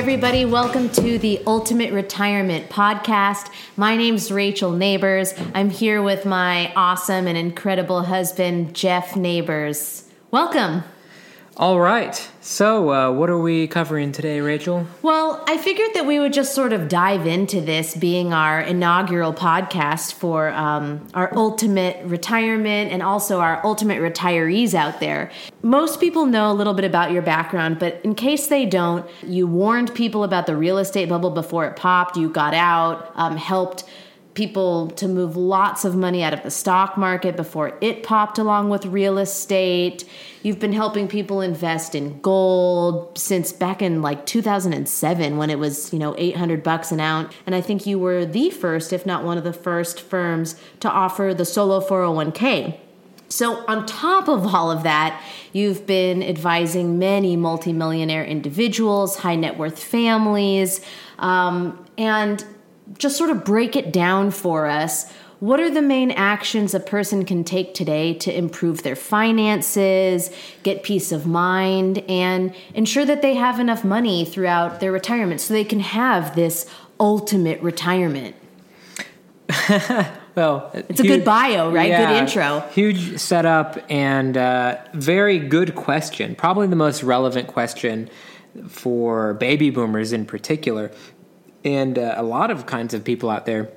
everybody. Welcome to the Ultimate Retirement Podcast. My name's Rachel Neighbors. I'm here with my awesome and incredible husband, Jeff Neighbors. Welcome. All right. So, uh, what are we covering today, Rachel? Well, I figured that we would just sort of dive into this being our inaugural podcast for um, our ultimate retirement and also our ultimate retirees out there. Most people know a little bit about your background, but in case they don't, you warned people about the real estate bubble before it popped, you got out, um, helped people to move lots of money out of the stock market before it popped along with real estate. You've been helping people invest in gold since back in like 2007 when it was, you know, 800 bucks an ounce. And I think you were the first, if not one of the first firms to offer the solo 401k. So, on top of all of that, you've been advising many multimillionaire individuals, high net worth families, um, and just sort of break it down for us. What are the main actions a person can take today to improve their finances, get peace of mind, and ensure that they have enough money throughout their retirement so they can have this ultimate retirement? well, it's huge, a good bio, right? Yeah, good intro. Huge setup and uh, very good question. Probably the most relevant question for baby boomers in particular and uh, a lot of kinds of people out there.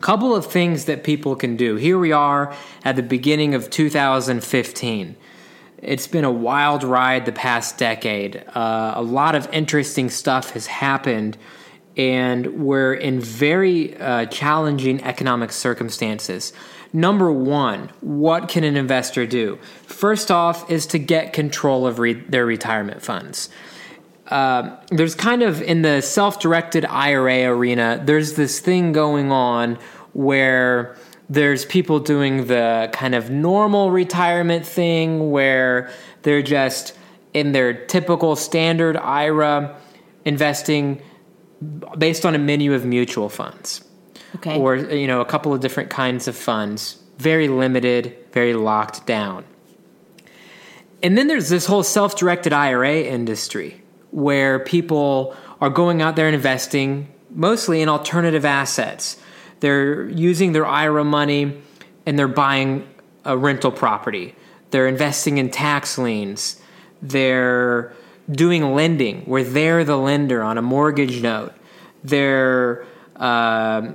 Couple of things that people can do. Here we are at the beginning of 2015. It's been a wild ride the past decade. Uh, a lot of interesting stuff has happened, and we're in very uh, challenging economic circumstances. Number one, what can an investor do? First off, is to get control of re- their retirement funds. Uh, there's kind of in the self-directed IRA arena, there's this thing going on where there's people doing the kind of normal retirement thing where they're just in their typical standard IRA investing based on a menu of mutual funds. Okay. Or you know, a couple of different kinds of funds, very limited, very locked down. And then there's this whole self-directed IRA industry where people are going out there and investing mostly in alternative assets. They're using their IRA money and they're buying a rental property. They're investing in tax liens. They're doing lending where they're the lender on a mortgage note. They're uh,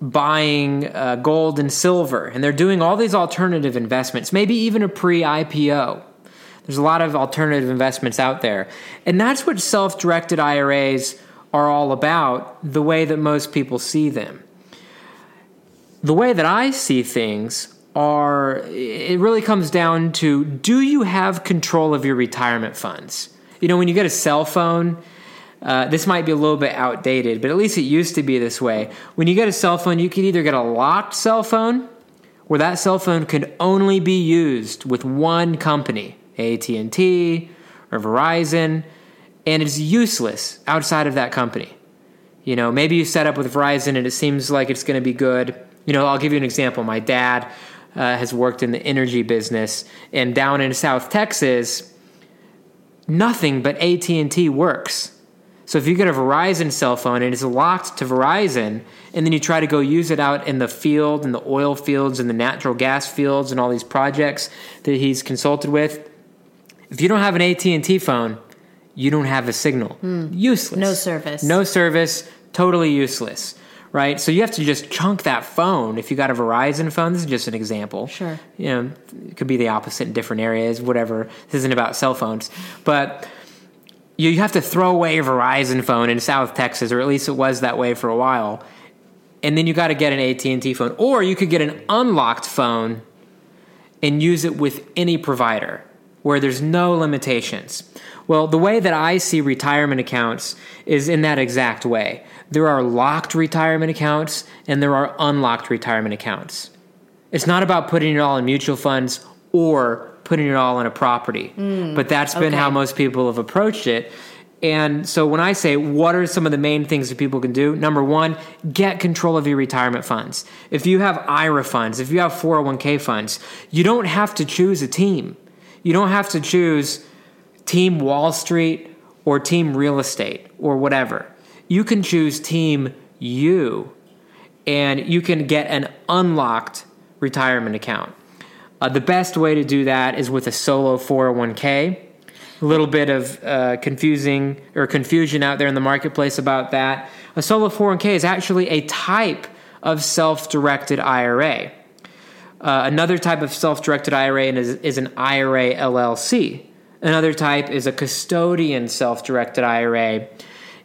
buying uh, gold and silver, and they're doing all these alternative investments, maybe even a pre IPO. There's a lot of alternative investments out there. And that's what self directed IRAs are all about, the way that most people see them. The way that I see things are, it really comes down to do you have control of your retirement funds? You know, when you get a cell phone, uh, this might be a little bit outdated, but at least it used to be this way. When you get a cell phone, you can either get a locked cell phone, where that cell phone can only be used with one company. AT&T or Verizon, and it's useless outside of that company. You know, maybe you set up with Verizon and it seems like it's going to be good. You know, I'll give you an example. My dad uh, has worked in the energy business, and down in South Texas, nothing but AT&T works. So if you get a Verizon cell phone and it's locked to Verizon, and then you try to go use it out in the field, in the oil fields, and the natural gas fields, and all these projects that he's consulted with, if you don't have an AT&T phone, you don't have a signal. Mm. Useless. No service. No service, totally useless. Right? So you have to just chunk that phone. If you got a Verizon phone, this is just an example. Sure. You know, it could be the opposite in different areas, whatever. This isn't about cell phones. But you have to throw away your Verizon phone in South Texas, or at least it was that way for a while. And then you got to get an AT&T phone. Or you could get an unlocked phone and use it with any provider where there's no limitations. Well, the way that I see retirement accounts is in that exact way. There are locked retirement accounts and there are unlocked retirement accounts. It's not about putting it all in mutual funds or putting it all in a property. Mm, but that's been okay. how most people have approached it. And so when I say what are some of the main things that people can do, number one, get control of your retirement funds. If you have IRA funds, if you have 401k funds, you don't have to choose a team. You don't have to choose Team Wall Street or team real estate or whatever. You can choose team you and you can get an unlocked retirement account. Uh, the best way to do that is with a solo 401k. A little bit of uh, confusing or confusion out there in the marketplace about that. A solo 401k is actually a type of self directed IRA. Uh, another type of self directed IRA is, is an IRA LLC. Another type is a custodian self directed IRA.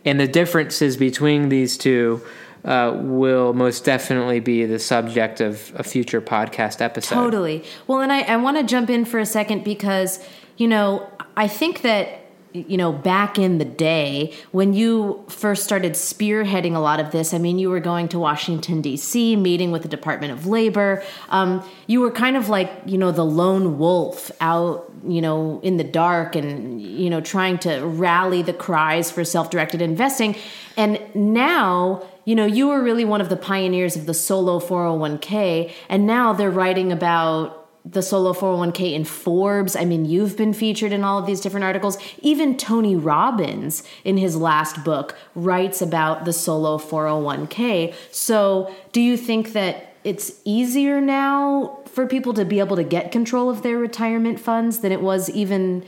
And the differences between these two uh, will most definitely be the subject of a future podcast episode. Totally. Well, and I, I want to jump in for a second because, you know, I think that you know, back in the day when you first started spearheading a lot of this, I mean, you were going to Washington, D.C., meeting with the Department of Labor. Um, you were kind of like, you know, the lone wolf out, you know, in the dark and, you know, trying to rally the cries for self directed investing. And now, you know, you were really one of the pioneers of the solo 401k. And now they're writing about the solo 401k in Forbes. I mean, you've been featured in all of these different articles. Even Tony Robbins, in his last book, writes about the solo 401k. So, do you think that it's easier now for people to be able to get control of their retirement funds than it was even,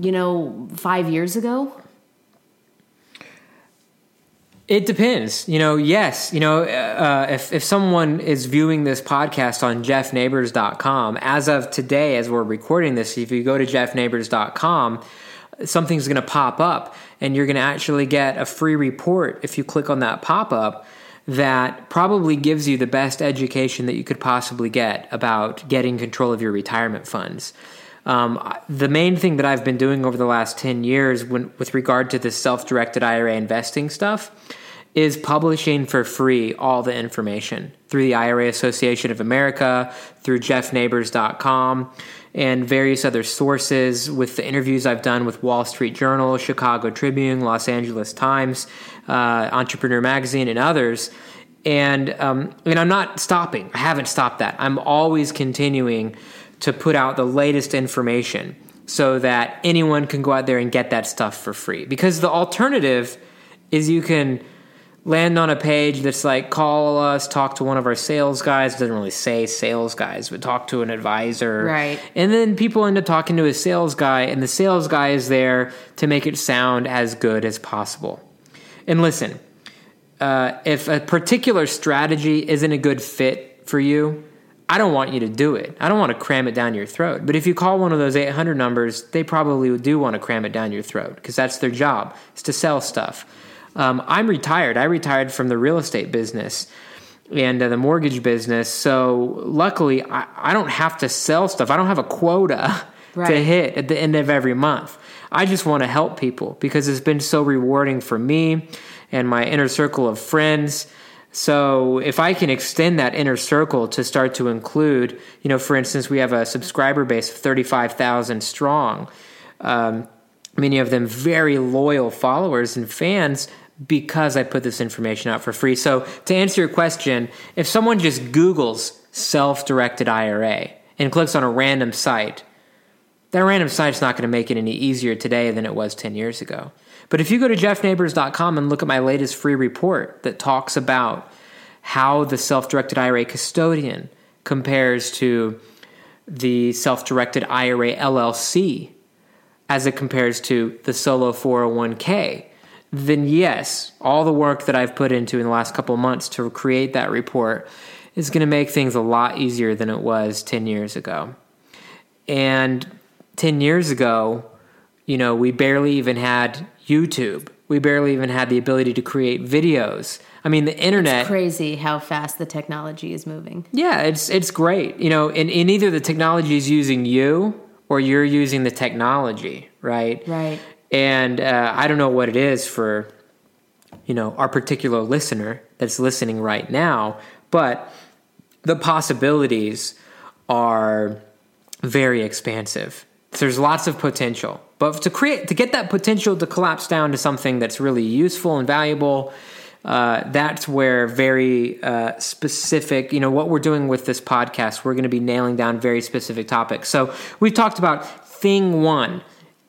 you know, five years ago? It depends. You know, yes, you know, uh, if, if someone is viewing this podcast on jeffneighbors.com, as of today, as we're recording this, if you go to jeffneighbors.com, something's going to pop up and you're going to actually get a free report if you click on that pop up that probably gives you the best education that you could possibly get about getting control of your retirement funds. Um, the main thing that I've been doing over the last 10 years when, with regard to this self directed IRA investing stuff is publishing for free all the information through the IRA Association of America, through jeffneighbors.com, and various other sources with the interviews I've done with Wall Street Journal, Chicago Tribune, Los Angeles Times, uh, Entrepreneur Magazine, and others. And, um, and I'm not stopping. I haven't stopped that. I'm always continuing to put out the latest information so that anyone can go out there and get that stuff for free. Because the alternative is you can land on a page that's like call us, talk to one of our sales guys. It doesn't really say sales guys, but talk to an advisor. Right. And then people end up talking to a sales guy, and the sales guy is there to make it sound as good as possible. And listen, uh, if a particular strategy isn't a good fit for you, I don't want you to do it. I don't want to cram it down your throat. But if you call one of those 800 numbers, they probably do want to cram it down your throat because that's their job, is to sell stuff. Um, I'm retired. I retired from the real estate business and uh, the mortgage business. So luckily, I, I, don't have to sell stuff. I don't have a quota right. to hit at the end of every month. I just want to help people because it's been so rewarding for me and my inner circle of friends so if I can extend that inner circle to start to include, you know, for instance, we have a subscriber base of 35,000 strong, um, many of them very loyal followers and fans because I put this information out for free. So to answer your question, if someone just Googles self-directed IRA and clicks on a random site, that random site's not going to make it any easier today than it was 10 years ago. But if you go to jeffneighbors.com and look at my latest free report that talks about how the self directed IRA custodian compares to the self directed IRA LLC as it compares to the solo 401k, then yes, all the work that I've put into in the last couple months to create that report is going to make things a lot easier than it was 10 years ago. And 10 years ago, you know, we barely even had YouTube. We barely even had the ability to create videos. I mean, the internet. It's crazy how fast the technology is moving. Yeah, it's it's great. You know, and, and either the technology is using you or you're using the technology, right? Right. And uh, I don't know what it is for, you know, our particular listener that's listening right now, but the possibilities are very expansive. There's lots of potential. But to create to get that potential to collapse down to something that's really useful and valuable, uh, that's where very uh, specific, you know, what we're doing with this podcast, we're going to be nailing down very specific topics. So we've talked about thing one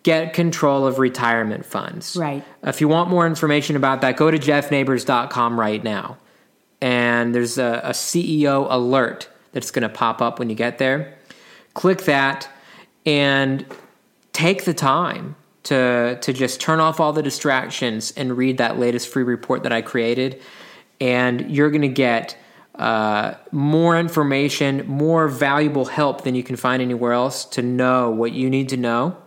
get control of retirement funds. Right. If you want more information about that, go to jeffneighbors.com right now. And there's a, a CEO alert that's going to pop up when you get there. Click that and take the time to to just turn off all the distractions and read that latest free report that I created, and you're going to get uh, more information, more valuable help than you can find anywhere else to know what you need to know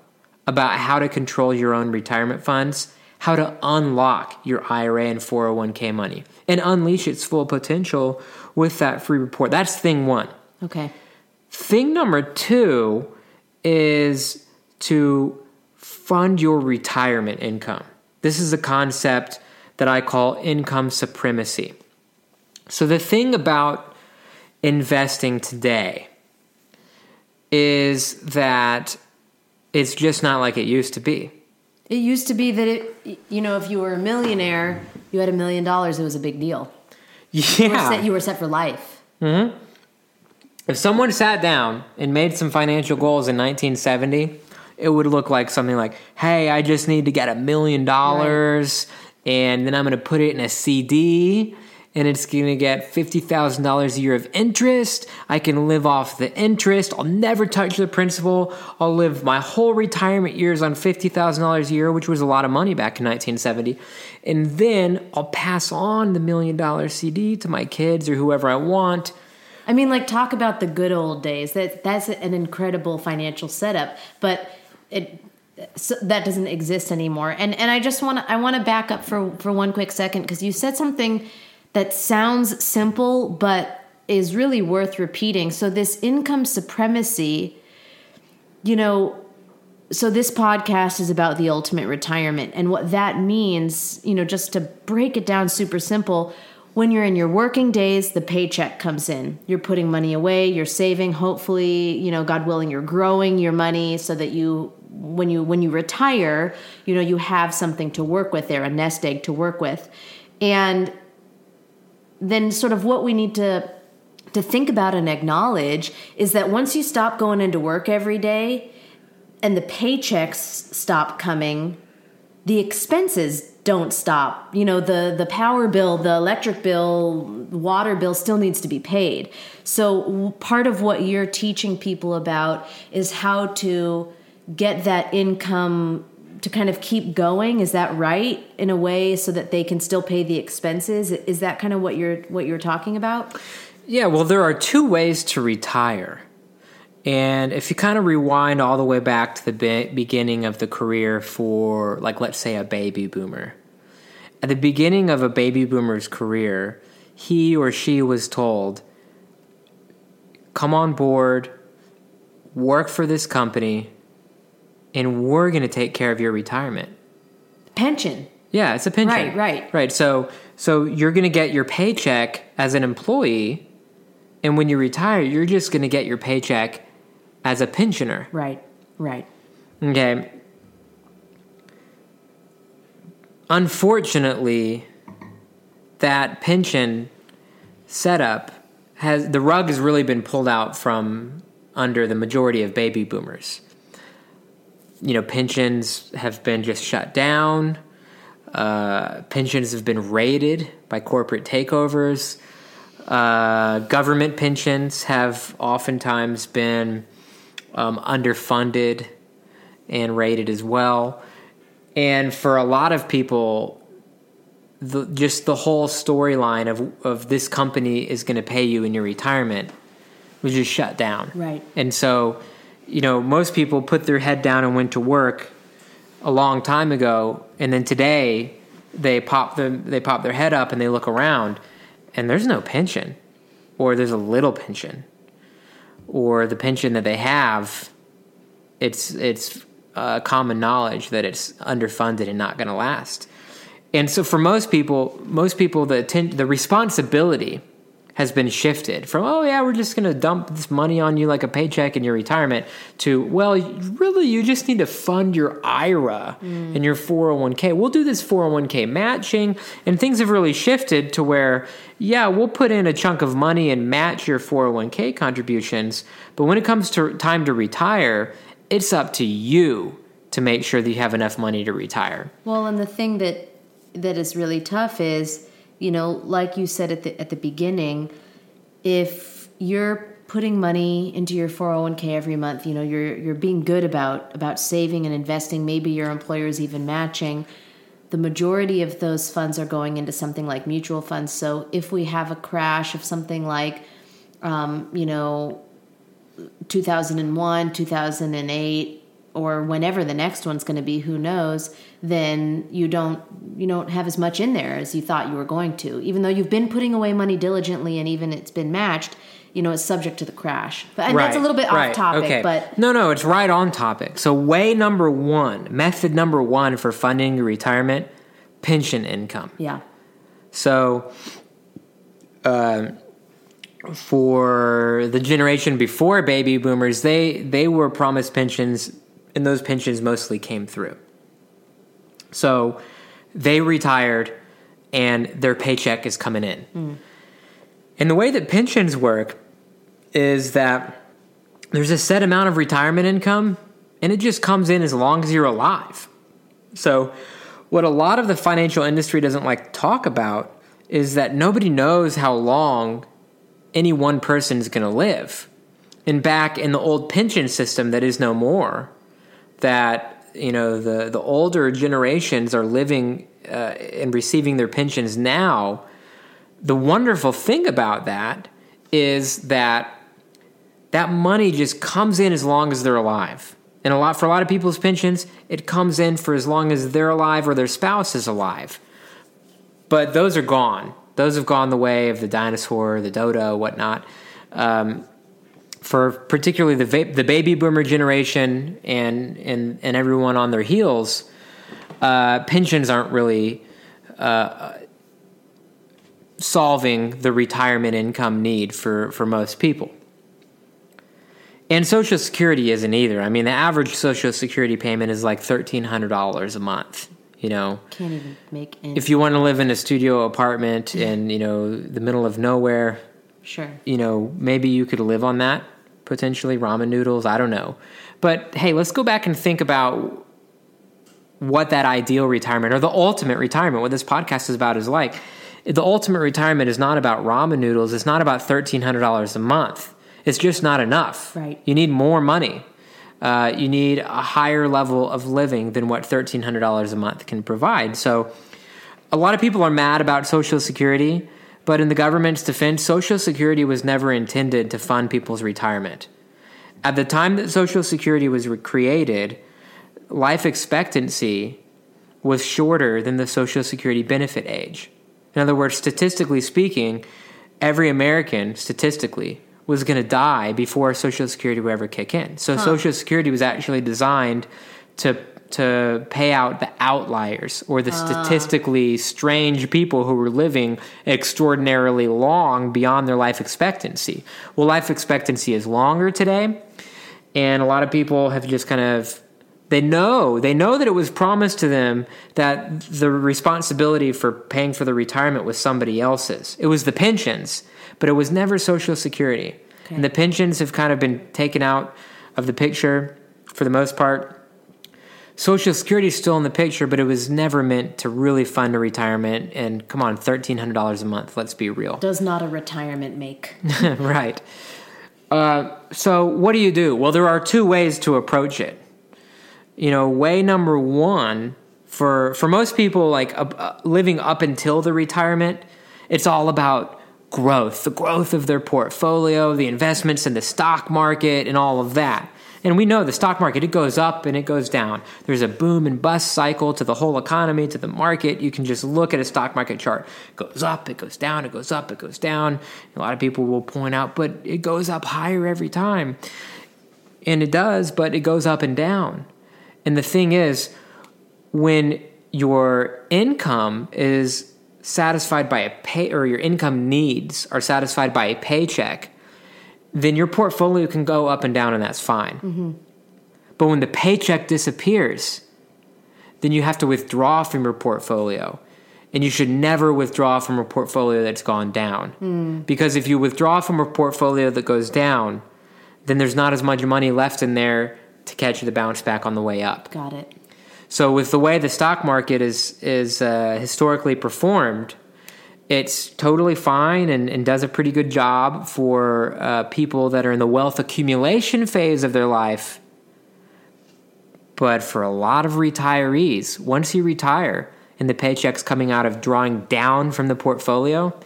about how to control your own retirement funds, how to unlock your IRA and 401k money, and unleash its full potential with that free report. That's thing one. Okay. Thing number two is to fund your retirement income. This is a concept that I call income supremacy. So, the thing about investing today is that it's just not like it used to be. It used to be that it, you know, if you were a millionaire, you had a million dollars, it was a big deal. You were Yeah. set, you were set for life. Mm-hmm. If someone sat down and made some financial goals in 1970, it would look like something like, hey, I just need to get a million dollars and then I'm going to put it in a CD and it's going to get $50,000 a year of interest. I can live off the interest. I'll never touch the principal. I'll live my whole retirement years on $50,000 a year, which was a lot of money back in 1970. And then I'll pass on the million dollar CD to my kids or whoever I want. I mean, like talk about the good old days. That that's an incredible financial setup, but it so that doesn't exist anymore. And and I just want to I want to back up for for one quick second because you said something that sounds simple but is really worth repeating. So this income supremacy, you know, so this podcast is about the ultimate retirement and what that means, you know, just to break it down super simple, when you're in your working days, the paycheck comes in. You're putting money away, you're saving, hopefully, you know, God willing, you're growing your money so that you when you when you retire, you know, you have something to work with there, a nest egg to work with. And then sort of what we need to to think about and acknowledge is that once you stop going into work every day and the paychecks stop coming, the expenses don't stop. You know, the the power bill, the electric bill, water bill still needs to be paid. So part of what you're teaching people about is how to get that income to kind of keep going. Is that right? In a way so that they can still pay the expenses? Is that kind of what you're what you're talking about? Yeah, well, there are two ways to retire. And if you kind of rewind all the way back to the be- beginning of the career for, like, let's say a baby boomer, at the beginning of a baby boomer's career, he or she was told, come on board, work for this company, and we're going to take care of your retirement. Pension. Yeah, it's a pension. Right, right. Right. So so you're going to get your paycheck as an employee and when you retire, you're just going to get your paycheck as a pensioner. Right. Right. Okay. Unfortunately, that pension setup has the rug has really been pulled out from under the majority of baby boomers. You know, pensions have been just shut down. Uh, pensions have been raided by corporate takeovers. Uh, government pensions have oftentimes been um, underfunded and rated as well. And for a lot of people, the, just the whole storyline of, of this company is going to pay you in your retirement was just shut down. Right. And so, you know, most people put their head down and went to work a long time ago, and then today they pop them they pop their head up and they look around, and there's no pension, or there's a little pension, or the pension that they have, it's it's uh, common knowledge that it's underfunded and not going to last. And so for most people, most people the atten- the responsibility has been shifted from oh yeah we're just going to dump this money on you like a paycheck in your retirement to well really you just need to fund your IRA mm. and your 401k. We'll do this 401k matching and things have really shifted to where yeah, we'll put in a chunk of money and match your 401k contributions, but when it comes to time to retire, it's up to you to make sure that you have enough money to retire. Well, and the thing that that is really tough is, you know, like you said at the at the beginning, if you're putting money into your 401k every month, you know, you're you're being good about about saving and investing, maybe your employer is even matching. The majority of those funds are going into something like mutual funds. So if we have a crash of something like um, you know, 2001, 2008, or whenever the next one's going to be who knows then you don't you don't have as much in there as you thought you were going to even though you've been putting away money diligently and even it's been matched you know it's subject to the crash but and Right, that's a little bit right, off topic okay. but no, no, it's right on topic. So, way number one, method number one for funding your retirement, pension income. yeah So, um, for the generation before baby boomers, they they were promised pensions, and those pensions mostly came through. So, they retired, and their paycheck is coming in. Hmm. And the way that pensions work is that there's a set amount of retirement income, and it just comes in as long as you're alive. So, what a lot of the financial industry doesn't like to talk about is that nobody knows how long any one person is going to live. And back in the old pension system that is no more, that you know the the older generations are living uh, and receiving their pensions now. The wonderful thing about that is that that money just comes in as long as they're alive. And a lot for a lot of people's pensions, it comes in for as long as they're alive or their spouse is alive. But those are gone. Those have gone the way of the dinosaur, the dodo, whatnot. Um, for particularly the va- the baby boomer generation and and and everyone on their heels, uh, pensions aren't really uh, solving the retirement income need for for most people. And Social Security isn't either. I mean, the average Social Security payment is like thirteen hundred dollars a month. You know, can't even make any if you want to live in a studio apartment in you know the middle of nowhere, sure you know maybe you could live on that potentially ramen noodles. I don't know, but hey, let's go back and think about what that ideal retirement or the ultimate retirement. What this podcast is about is like the ultimate retirement is not about ramen noodles. It's not about thirteen hundred dollars a month. It's just not enough. Right. You need more money. Uh, you need a higher level of living than what thirteen hundred dollars a month can provide. So, a lot of people are mad about Social Security, but in the government's defense, Social Security was never intended to fund people's retirement. At the time that Social Security was created, life expectancy was shorter than the Social Security benefit age. In other words, statistically speaking, every American, statistically, was going to die before Social Security would ever kick in. So Social Security was actually designed to to pay out the outliers or the ah. statistically strange people who were living extraordinarily long beyond their life expectancy. Well, life expectancy is longer today, and a lot of people have just kind of they know they know that it was promised to them that the responsibility for paying for the retirement was somebody else's it was the pensions but it was never social security Okay. and the pensions have kind of been taken out of the picture for the most part social security is still in the picture but it was never meant to really fund a retirement and come on $1300 a month let's be real does not a retirement make right. Uh, so, what do you do? Well, there are two ways to approach it. You know, way number one for for most people, like uh, living up until the retirement, it's all about growth, the growth of their portfolio, the investments in the stock market, and all of that. And we know the stock market, it goes up and it goes down. There's a boom and bust cycle to the whole economy, to the market. You can just look at a stock market chart. It goes up, it goes down, it goes up, it goes down. A lot of people will point out, but it goes up higher every time. And it does, but it goes up and down. And the thing is, when your income is satisfied by a pay or your income needs are satisfied by a paycheck, then your portfolio can go up and down and that's fine. But when the paycheck disappears, then you have to withdraw from your portfolio. And you should never withdraw from a portfolio that's gone down. Because if you withdraw from a portfolio that goes down, then there's not as much money left in there to catch the bounce back on the way up. Got it. So with the way the stock market is is uh, historically performed, it's totally fine and, and does a pretty good job for uh, people that are in the wealth accumulation phase of their life. But for a lot of retirees, once you retire and the paycheck's coming out of drawing down from the portfolio,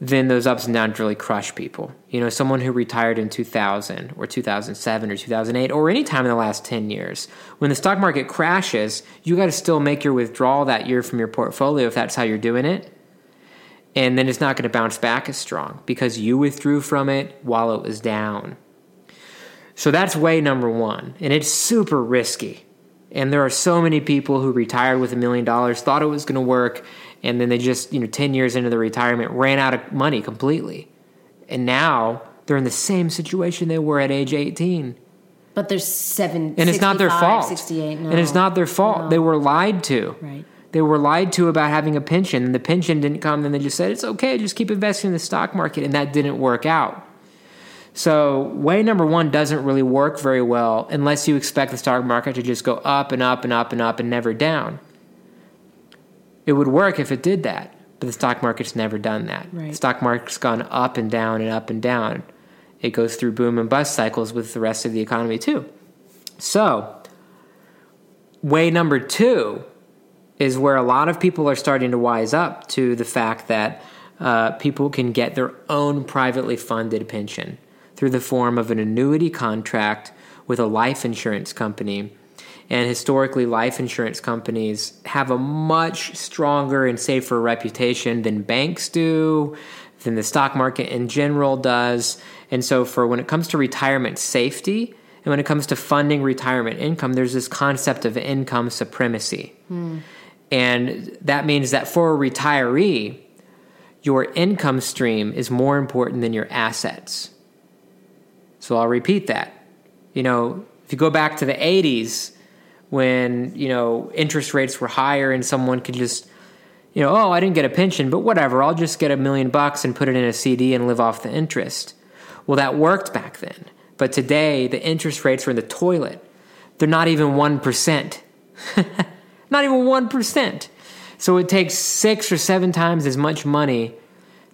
then those ups and downs really crush people. You know, someone who retired in 2000 or 2007 or 2008 or any time in the last 10 years, when the stock market crashes, you got to still make your withdrawal that year from your portfolio if that's how you're doing it. And then it's not going to bounce back as strong because you withdrew from it while it was down. So that's way number one. And it's super risky. And there are so many people who retired with a million dollars, thought it was going to work, and then they just, you know, 10 years into the retirement ran out of money completely. And now they're in the same situation they were at age 18. But there's seven, And it's not their fault. 68. No. And it's not their fault. No. They were lied to. Right. They were lied to about having a pension, and the pension didn't come. Then they just said, it's okay, just keep investing in the stock market. And that didn't work out. So, way number one doesn't really work very well unless you expect the stock market to just go up and up and up and up and never down. It would work if it did that, but the stock market's never done that. Right. The stock market's gone up and down and up and down. It goes through boom and bust cycles with the rest of the economy too. So, way number two is where a lot of people are starting to wise up to the fact that uh, people can get their own privately funded pension through the form of an annuity contract with a life insurance company. And historically, life insurance companies have a much stronger and safer reputation than banks do, than the stock market in general does. And so, for when it comes to retirement safety and when it comes to funding retirement income, there's this concept of income supremacy. And that means that for a retiree, your income stream is more important than your assets. So I'll repeat that. You know, if you go back to the 80s when, you know, interest rates were higher and someone could just, you know, oh, I didn't get a pension, but whatever, I'll just get a million bucks and put it in a CD and live off the interest. Well, that worked back then. But today, the interest rates are in the toilet. They're not even 1%. not even 1%. So it takes six or seven times as much money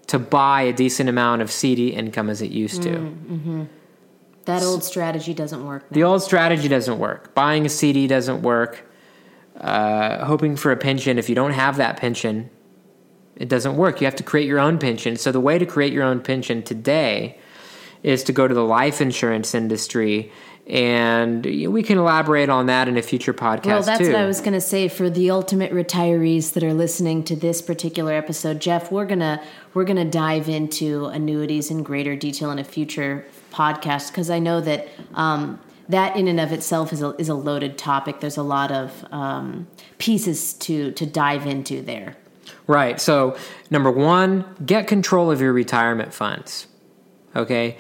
to buy a decent amount of CD income as it used to. That old strategy doesn't work. The old strategy doesn't work. Buying a CD doesn't work. Uh, hoping for a pension, if you don't have that pension, it doesn't work. You have to create your own pension. So, the way to create your own pension today is to go to the life insurance industry. And we can elaborate on that in a future podcast, Well, that's too. what I was going to say for the ultimate retirees that are listening to this particular episode. Jeff, we're gonna we're gonna dive into annuities in greater detail in a future podcast because I know that um, that in and of itself is a is a loaded topic. There's a lot of um, pieces to to dive into there. Right. So, number one, get control of your retirement funds. Okay.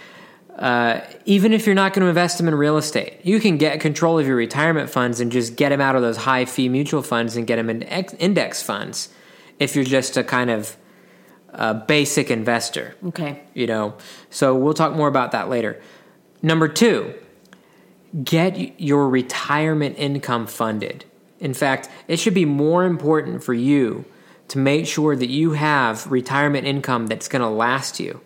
Uh, even if you're not going to invest them in real estate, you can get control of your retirement funds and just get them out of those high fee mutual funds and get them in ex- index funds if you're just a kind of uh, basic investor. Okay. you know? So we'll talk more about that later. Number two get your retirement income funded. In fact it should be more important for you to make sure that you have retirement income that's going to last you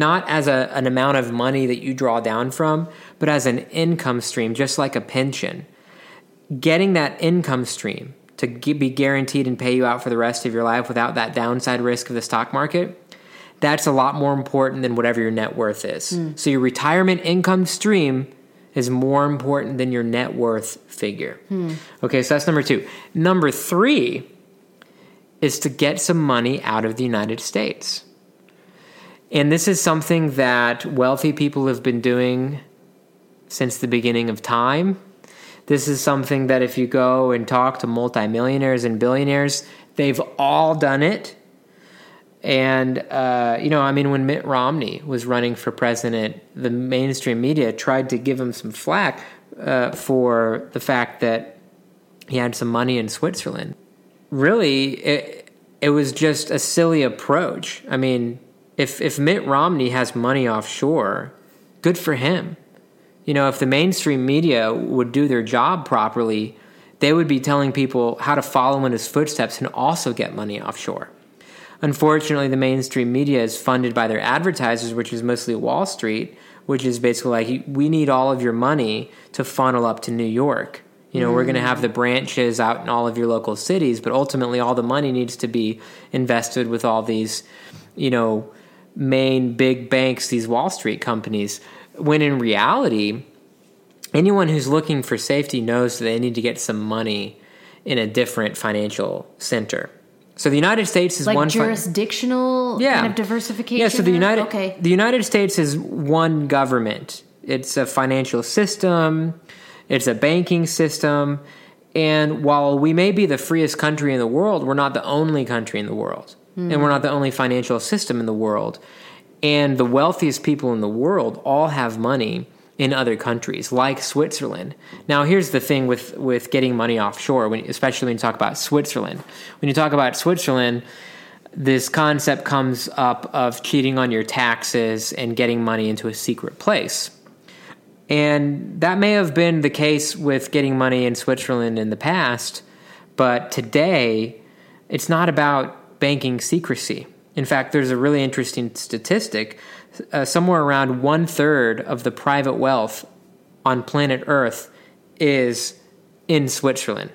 not as a, an amount of money that you draw down from but as an income stream just like a pension getting that income stream to be guaranteed and pay you out for the rest of your life without that downside risk of the stock market that's a lot more important than whatever your net worth is. Hmm. So your retirement income stream is more important than your net worth figure. Hmm. Okay, so that's number two. Number three is to get some money out of the United States. And this is something that wealthy people have been doing since the beginning of time. This is something that if you go and talk to multimillionaires and billionaires, they've all done it. And, uh, you know, I mean, when Mitt Romney was running for president, the mainstream media tried to give him some flack uh, for the fact that he had some money in Switzerland. Really, it, it was just a silly approach. I mean, if, if Mitt Romney has money offshore, good for him. You know, if the mainstream media would do their job properly, they would be telling people how to follow in his footsteps and also get money offshore. Unfortunately, the mainstream media is funded by their advertisers, which is mostly Wall Street, which is basically like, we need all of your money to funnel up to New York. You know, mm. we're going to have the branches out in all of your local cities, but ultimately, all the money needs to be invested with all these, you know, main big banks, these Wall Street companies. When in reality, anyone who's looking for safety knows that they need to get some money in a different financial center. So the United States is like one jurisdictional yeah. kind of diversification. Yeah, so the United okay. the United States is one government. It's a financial system, it's a banking system, and while we may be the freest country in the world, we're not the only country in the world. Mm. And we're not the only financial system in the world. And the wealthiest people in the world all have money in other countries, like Switzerland. Now, here's the thing with, with getting money offshore, when, especially when you talk about Switzerland. When you talk about Switzerland, this concept comes up of cheating on your taxes and getting money into a secret place. And that may have been the case with getting money in Switzerland in the past, but today it's not about banking secrecy. In fact, there's a really interesting statistic uh, somewhere around one third of the private wealth on planet Earth is in Switzerland.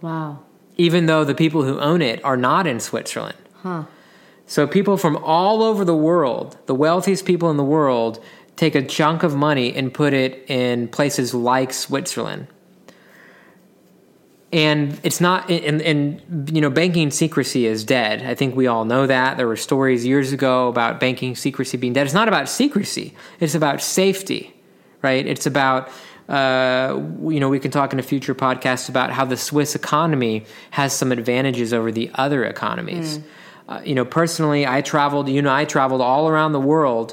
Wow. Even though the people who own it are not in Switzerland. Huh. So people from all over the world, the wealthiest people in the world, take a chunk of money and put it in places like Switzerland and it's not and, and you know banking secrecy is dead. I think we all know that. There were stories years ago about banking secrecy being dead. It's not about secrecy. It's about safety right? It's about uh, you know we can talk in a future podcast about how the swiss economy has some advantages over the other economies. Mm. uh, you know personally i traveled you know i traveled all around the world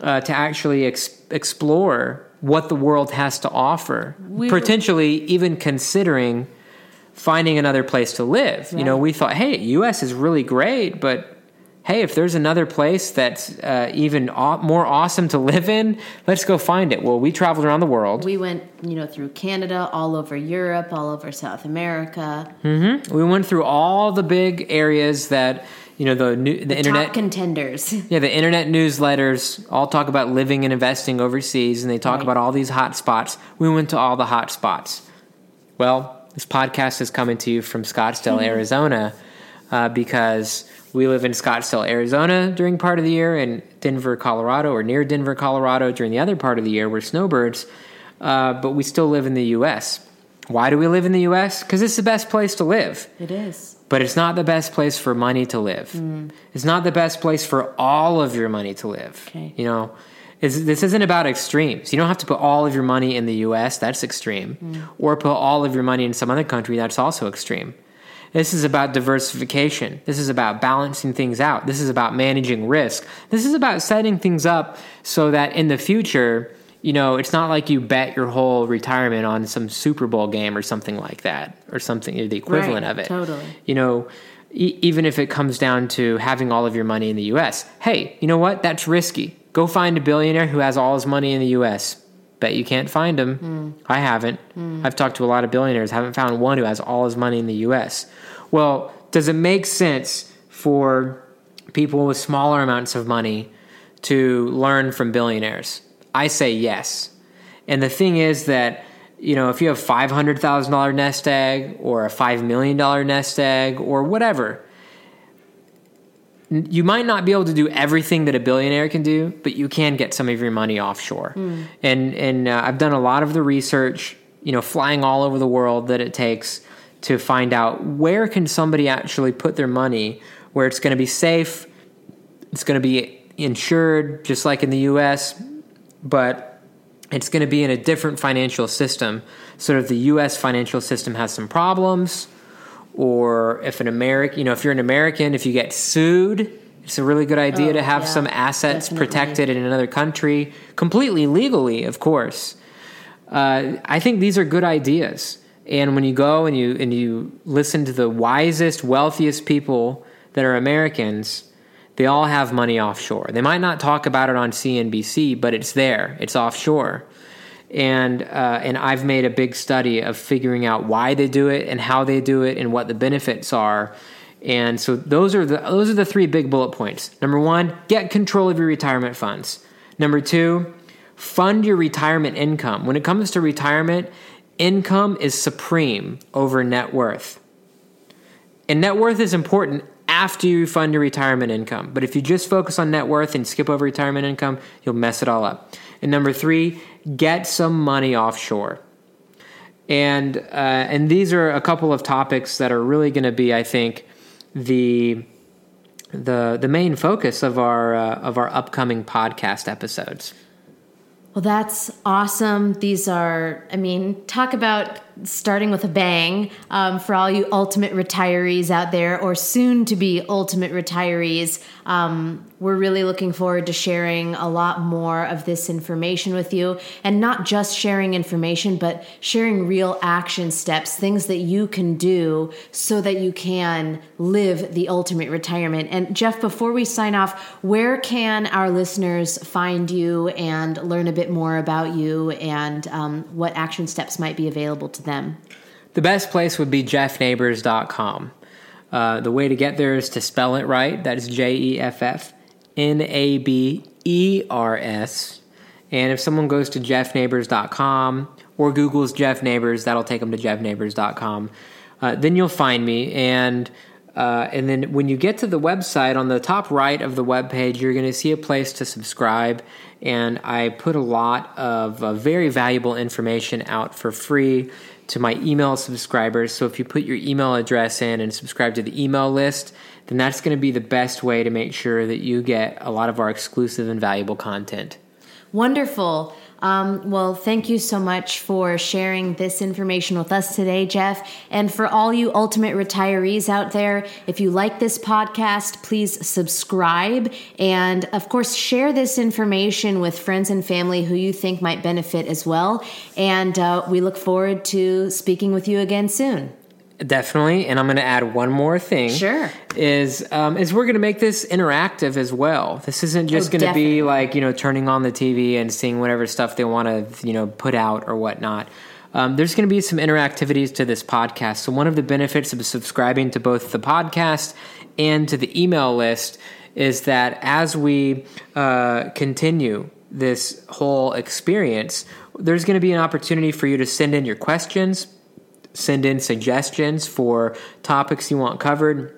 uh, to actually ex- explore what the world has to offer we potentially were- even considering finding another place to live. Right. You know, we thought, hey, U.S. is really great, but hey, if there's another place that's uh, even aw- more awesome to live in, let's go find it. Well, we traveled around the world. We went, you know, through Canada, all over Europe, all over South America. Mm-hmm. We went through all the big areas that you know the new, the, the internet contenders. Yeah, the internet newsletters all talk about living and investing overseas, and they talk right. about all these hot spots. We went to all the hot spots. Well, this podcast is coming to you from Scottsdale, mm-hmm. Arizona, uh, because we live in Scottsdale, Arizona during part of the year, and Denver, Colorado, or near Denver, Colorado during the other part of the year. We're snowbirds, uh, but we still live in the U.S. Why do we live in the U.S.? Because it's the best place to live. It is. But it's not the best place for money to live. Mm. It's not the best place for all of your money to live. Okay. You know, is this isn't about extremes. You don't have to put all of your money in the US, that's extreme, mm. or put all of your money in some other country, that's also extreme. This is about diversification. This is about balancing things out. This is about managing risk. This is about setting things up so that in the future, you know, it's not like you bet your whole retirement on some Super Bowl game or something like that, or something, or the equivalent right, of it. Totally. You know, even if it comes down to having all of your money in the US, hey, you know what? That's risky Go find a billionaire who has all his money in the U.S. Bet you can't find him. Mm. I haven't. Mm. I've talked to a lot of billionaires. Haven't found one who has all his money in the U.S. Well, does it make sense for people with smaller amounts of money to learn from billionaires? I say yes. And the thing is that you know if you have five hundred thousand dollar nest egg or a five million dollar nest egg or whatever, you might not be able to do everything that a billionaire can do, but you can get some of your money offshore. Mm. And and uh, I've done a lot of the research, you know, flying all over the world that it takes to find out where can somebody actually put their money where it's going to be safe, it's going to be insured just like in the US, but it's going to be in a different financial system. Sort of the US financial system has some problems, or if an American, you know, if you're an American, if you get sued, it's a really good idea oh, to have yeah, some assets definitely. protected in another country, completely legally, of course. Uh, I think these are good ideas. And when you go and you and you listen to the wisest, wealthiest people that are Americans, they all have money offshore. They might not talk about it on CNBC, but it's there. It's offshore. And uh, and I've made a big study of figuring out why they do it and how they do it and what the benefits are. And so those are the those are the three big bullet points. Number one, get control of your retirement funds. Number two, fund your retirement income. When it comes to retirement, income is supreme over net worth. And net worth is important after you fund your retirement income. But if you just focus on net worth and skip over retirement income, you'll mess it all up. And number three, get some money offshore. And uh, and these are a couple of topics that are really going to be, I think, the the the main focus of our uh, of our upcoming podcast episodes. Well, that's awesome. These are, I mean, talk about starting with a bang um, for all you ultimate retirees out there or soon to be ultimate retirees. Um, we're really looking forward to sharing a lot more of this information with you and not just sharing information, but sharing real action steps, things that you can do so that you can live the ultimate retirement. And Jeff, before we sign off, where can our listeners find you and learn a bit more about you and um, what action steps might be available to them? The best place would be jeffnabers.com. Uh, the way to get there is to spell it right. That is J E F F N A B E R S. And if someone goes to jeffnabers.com or Google's Jeff Nabers, that'll take them to jeffnabers.com. Uh, then you'll find me. And uh, and then when you get to the website, on the top right of the web page, you're going to see a place to subscribe. And I put a lot of uh, very valuable information out for free to my email subscribers. So if you put your email address in and subscribe to the email list, then that's going to be the best way to make sure that you get a lot of our exclusive and valuable content. Wonderful. Um, well, thank you so much for sharing this information with us today, Jeff. And for all you ultimate retirees out there, if you like this podcast, please subscribe. And of course, share this information with friends and family who you think might benefit as well. And uh, we look forward to speaking with you again soon. Definitely, and I'm going to add one more thing. Sure. Is um, is we're going to make this interactive as well. This isn't just Oh, going to be like you know turning on the TV and seeing whatever stuff they want to you know put out or whatnot. Um, there's going to be some interactivities to this podcast. So one of the benefits of subscribing to both the podcast and to the email list is that as we uh, continue this whole experience, there's going to be an opportunity for you to send in your questions send in suggestions for topics you want covered.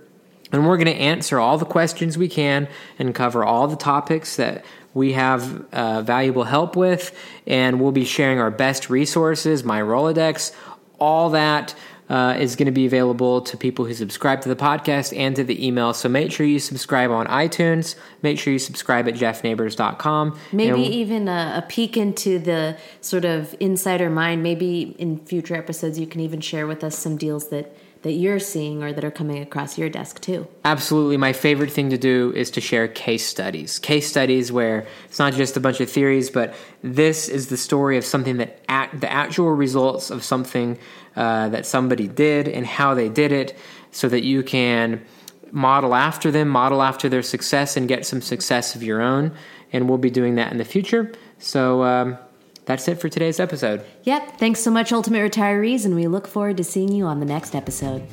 And we're going to answer all the questions we can and cover all the topics that we have uh, valuable help with. And we'll be sharing our best resources, my Rolodex, all that. Uh, is going to be available to people who subscribe to the podcast and to the email. So make sure you subscribe on iTunes. Make sure you subscribe at jeffnabers.com. Maybe And- even a, a peek into the sort of insider mind. Maybe in future episodes, you can even share with us some deals that, that you're seeing or that are coming across your desk too. Absolutely. My favorite thing to do is to share case studies. Case studies where it's not just a bunch of theories, but this is the story of something that act, the actual results of something uh, that somebody did and how they did it so that you can model after them, model after their success, and get some success of your own. And we'll be doing that in the future. So um, that's it for today's episode. Yep. Thanks so much, Ultimate Retirees, and we look forward to seeing you on the next episode.